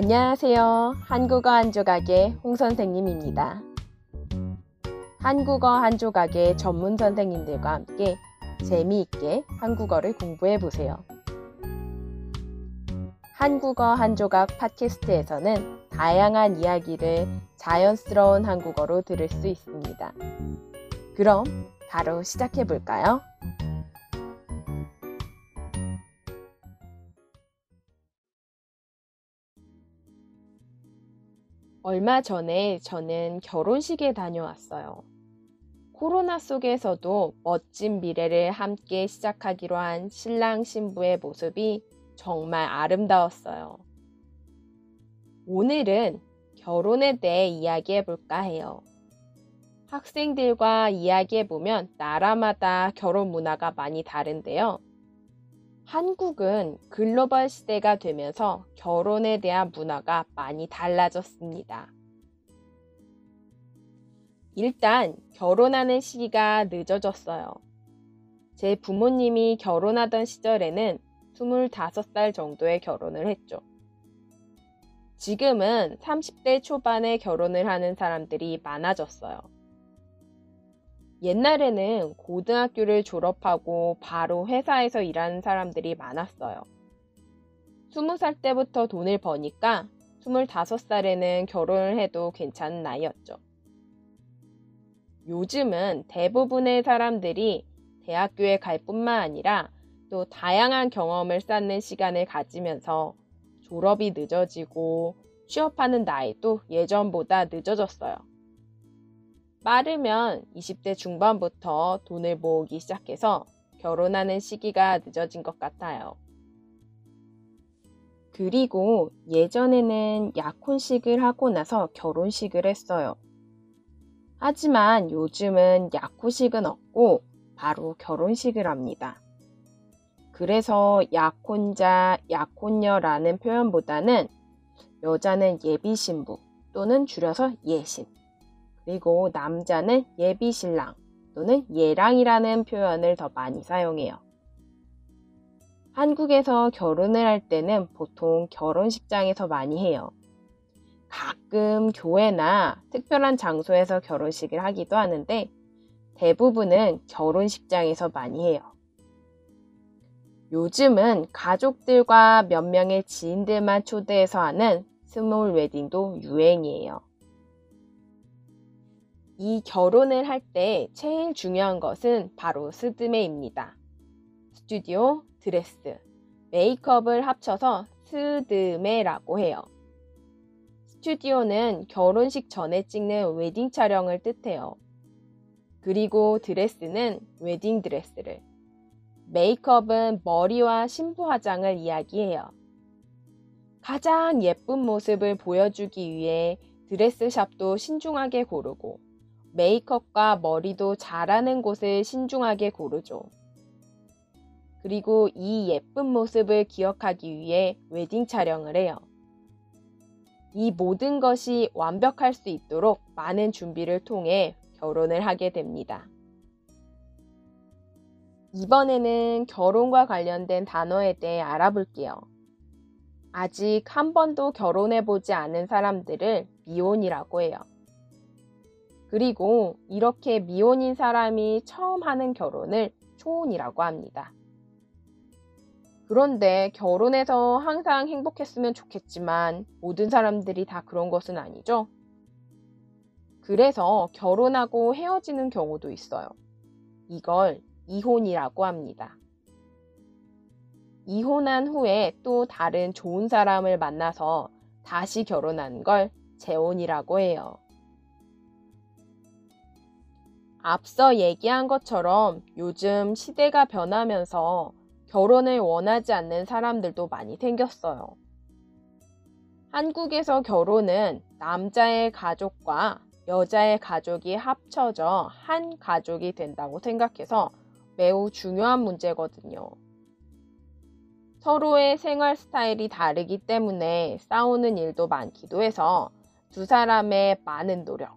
안녕하세요. 한국어 한 조각의 홍 선생님입니다. 한국어 한 조각의 전문 선생님들과 함께 재미있게 한국어를 공부해 보세요. 한국어 한 조각 팟캐스트에서는 다양한 이야기를 자연스러운 한국어로 들을 수 있습니다. 그럼 바로 시작해 볼까요? 얼마 전에 저는 결혼식에 다녀왔어요. 코로나 속에서도 멋진 미래를 함께 시작하기로 한 신랑 신부의 모습이 정말 아름다웠어요. 오늘은 결혼에 대해 이야기해 볼까 해요. 학생들과 이야기해 보면 나라마다 결혼 문화가 많이 다른데요. 한국은 글로벌 시대가 되면서 결혼에 대한 문화가 많이 달라졌습니다. 일단 결혼하는 시기가 늦어졌어요. 제 부모님이 결혼하던 시절에는 25살 정도에 결혼을 했죠. 지금은 30대 초반에 결혼을 하는 사람들이 많아졌어요. 옛날에는 고등학교를 졸업하고 바로 회사에서 일하는 사람들이 많았어요. 20살 때부터 돈을 버니까 25살에는 결혼을 해도 괜찮은 나이였죠. 요즘은 대부분의 사람들이 대학교에 갈 뿐만 아니라 또 다양한 경험을 쌓는 시간을 가지면서 졸업이 늦어지고 취업하는 나이도 예전보다 늦어졌어요. 빠르면 20대 중반부터 돈을 모으기 시작해서 결혼하는 시기가 늦어진 것 같아요. 그리고 예전에는 약혼식을 하고 나서 결혼식을 했어요. 하지만 요즘은 약혼식은 없고 바로 결혼식을 합니다. 그래서 약혼자, 약혼녀라는 표현보다는 여자는 예비신부 또는 줄여서 예신, 그리고 남자는 예비신랑 또는 예랑이라는 표현을 더 많이 사용해요. 한국에서 결혼을 할 때는 보통 결혼식장에서 많이 해요. 가끔 교회나 특별한 장소에서 결혼식을 하기도 하는데 대부분은 결혼식장에서 많이 해요. 요즘은 가족들과 몇 명의 지인들만 초대해서 하는 스몰 웨딩도 유행이에요. 이 결혼을 할 때 제일 중요한 것은 바로 스드메입니다. 스튜디오, 드레스, 메이크업을 합쳐서 스드메라고 해요. 스튜디오는 결혼식 전에 찍는 웨딩 촬영을 뜻해요. 그리고 드레스는 웨딩 드레스를, 메이크업은 머리와 신부 화장을 이야기해요. 가장 예쁜 모습을 보여주기 위해 드레스샵도 신중하게 고르고 메이크업과 머리도 잘하는 곳을 신중하게 고르죠. 그리고 이 예쁜 모습을 기억하기 위해 웨딩 촬영을 해요. 이 모든 것이 완벽할 수 있도록 많은 준비를 통해 결혼을 하게 됩니다. 이번에는 결혼과 관련된 단어에 대해 알아볼게요. 아직 한 번도 결혼해보지 않은 사람들을 미혼이라고 해요. 그리고 이렇게 미혼인 사람이 처음 하는 결혼을 초혼이라고 합니다. 그런데 결혼해서 항상 행복했으면 좋겠지만 모든 사람들이 다 그런 것은 아니죠. 그래서 결혼하고 헤어지는 경우도 있어요. 이걸 이혼이라고 합니다. 이혼한 후에 또 다른 좋은 사람을 만나서 다시 결혼한 걸 재혼이라고 해요. 앞서 얘기한 것처럼 요즘 시대가 변하면서 결혼을 원하지 않는 사람들도 많이 생겼어요. 한국에서 결혼은 남자의 가족과 여자의 가족이 합쳐져 한 가족이 된다고 생각해서 매우 중요한 문제거든요. 서로의 생활 스타일이 다르기 때문에 싸우는 일도 많기도 해서 두 사람의 많은 노력,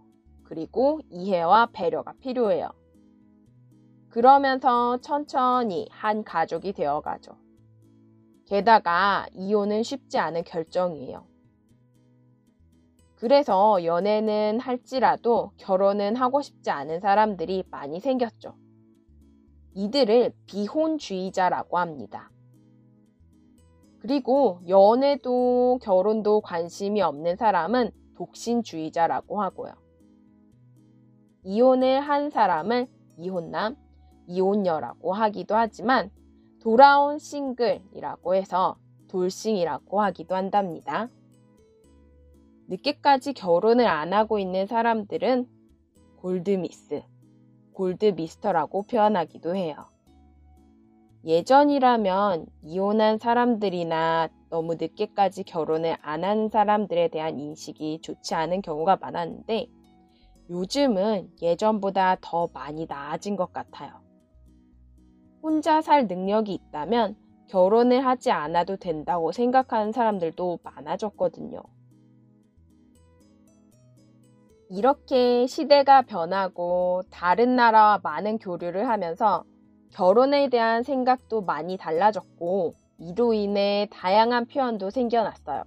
그리고 이해와 배려가 필요해요. 그러면서 천천히 한 가족이 되어가죠. 게다가 이혼은 쉽지 않은 결정이에요. 그래서 연애는 할지라도 결혼은 하고 싶지 않은 사람들이 많이 생겼죠. 이들을 비혼주의자라고 합니다. 그리고 연애도 결혼도 관심이 없는 사람은 독신주의자라고 하고요. 이혼을 한 사람을 이혼남, 이혼녀라고 하기도 하지만 돌아온 싱글이라고 해서 돌싱이라고 하기도 한답니다. 늦게까지 결혼을 안 하고 있는 사람들은 골드미스, 골드미스터라고 표현하기도 해요. 예전이라면 이혼한 사람들이나 너무 늦게까지 결혼을 안 한 사람들에 대한 인식이 좋지 않은 경우가 많았는데 요즘은 예전보다 더 많이 나아진 것 같아요. 혼자 살 능력이 있다면 결혼을 하지 않아도 된다고 생각하는 사람들도 많아졌거든요. 이렇게 시대가 변하고 다른 나라와 많은 교류를 하면서 결혼에 대한 생각도 많이 달라졌고 이로 인해 다양한 표현도 생겨났어요.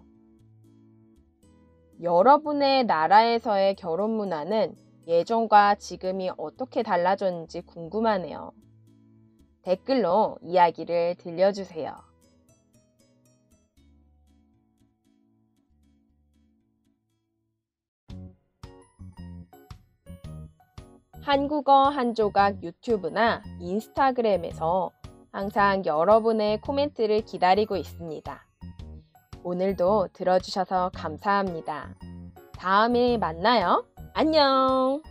여러분의 나라에서의 결혼 문화는 예전과 지금이 어떻게 달라졌는지 궁금하네요. 댓글로 이야기를 들려주세요. 한국어 한 조각 유튜브나 인스타그램에서 항상 여러분의 코멘트를 기다리고 있습니다. 오늘도 들어주셔서 감사합니다. 다음에 만나요. 안녕!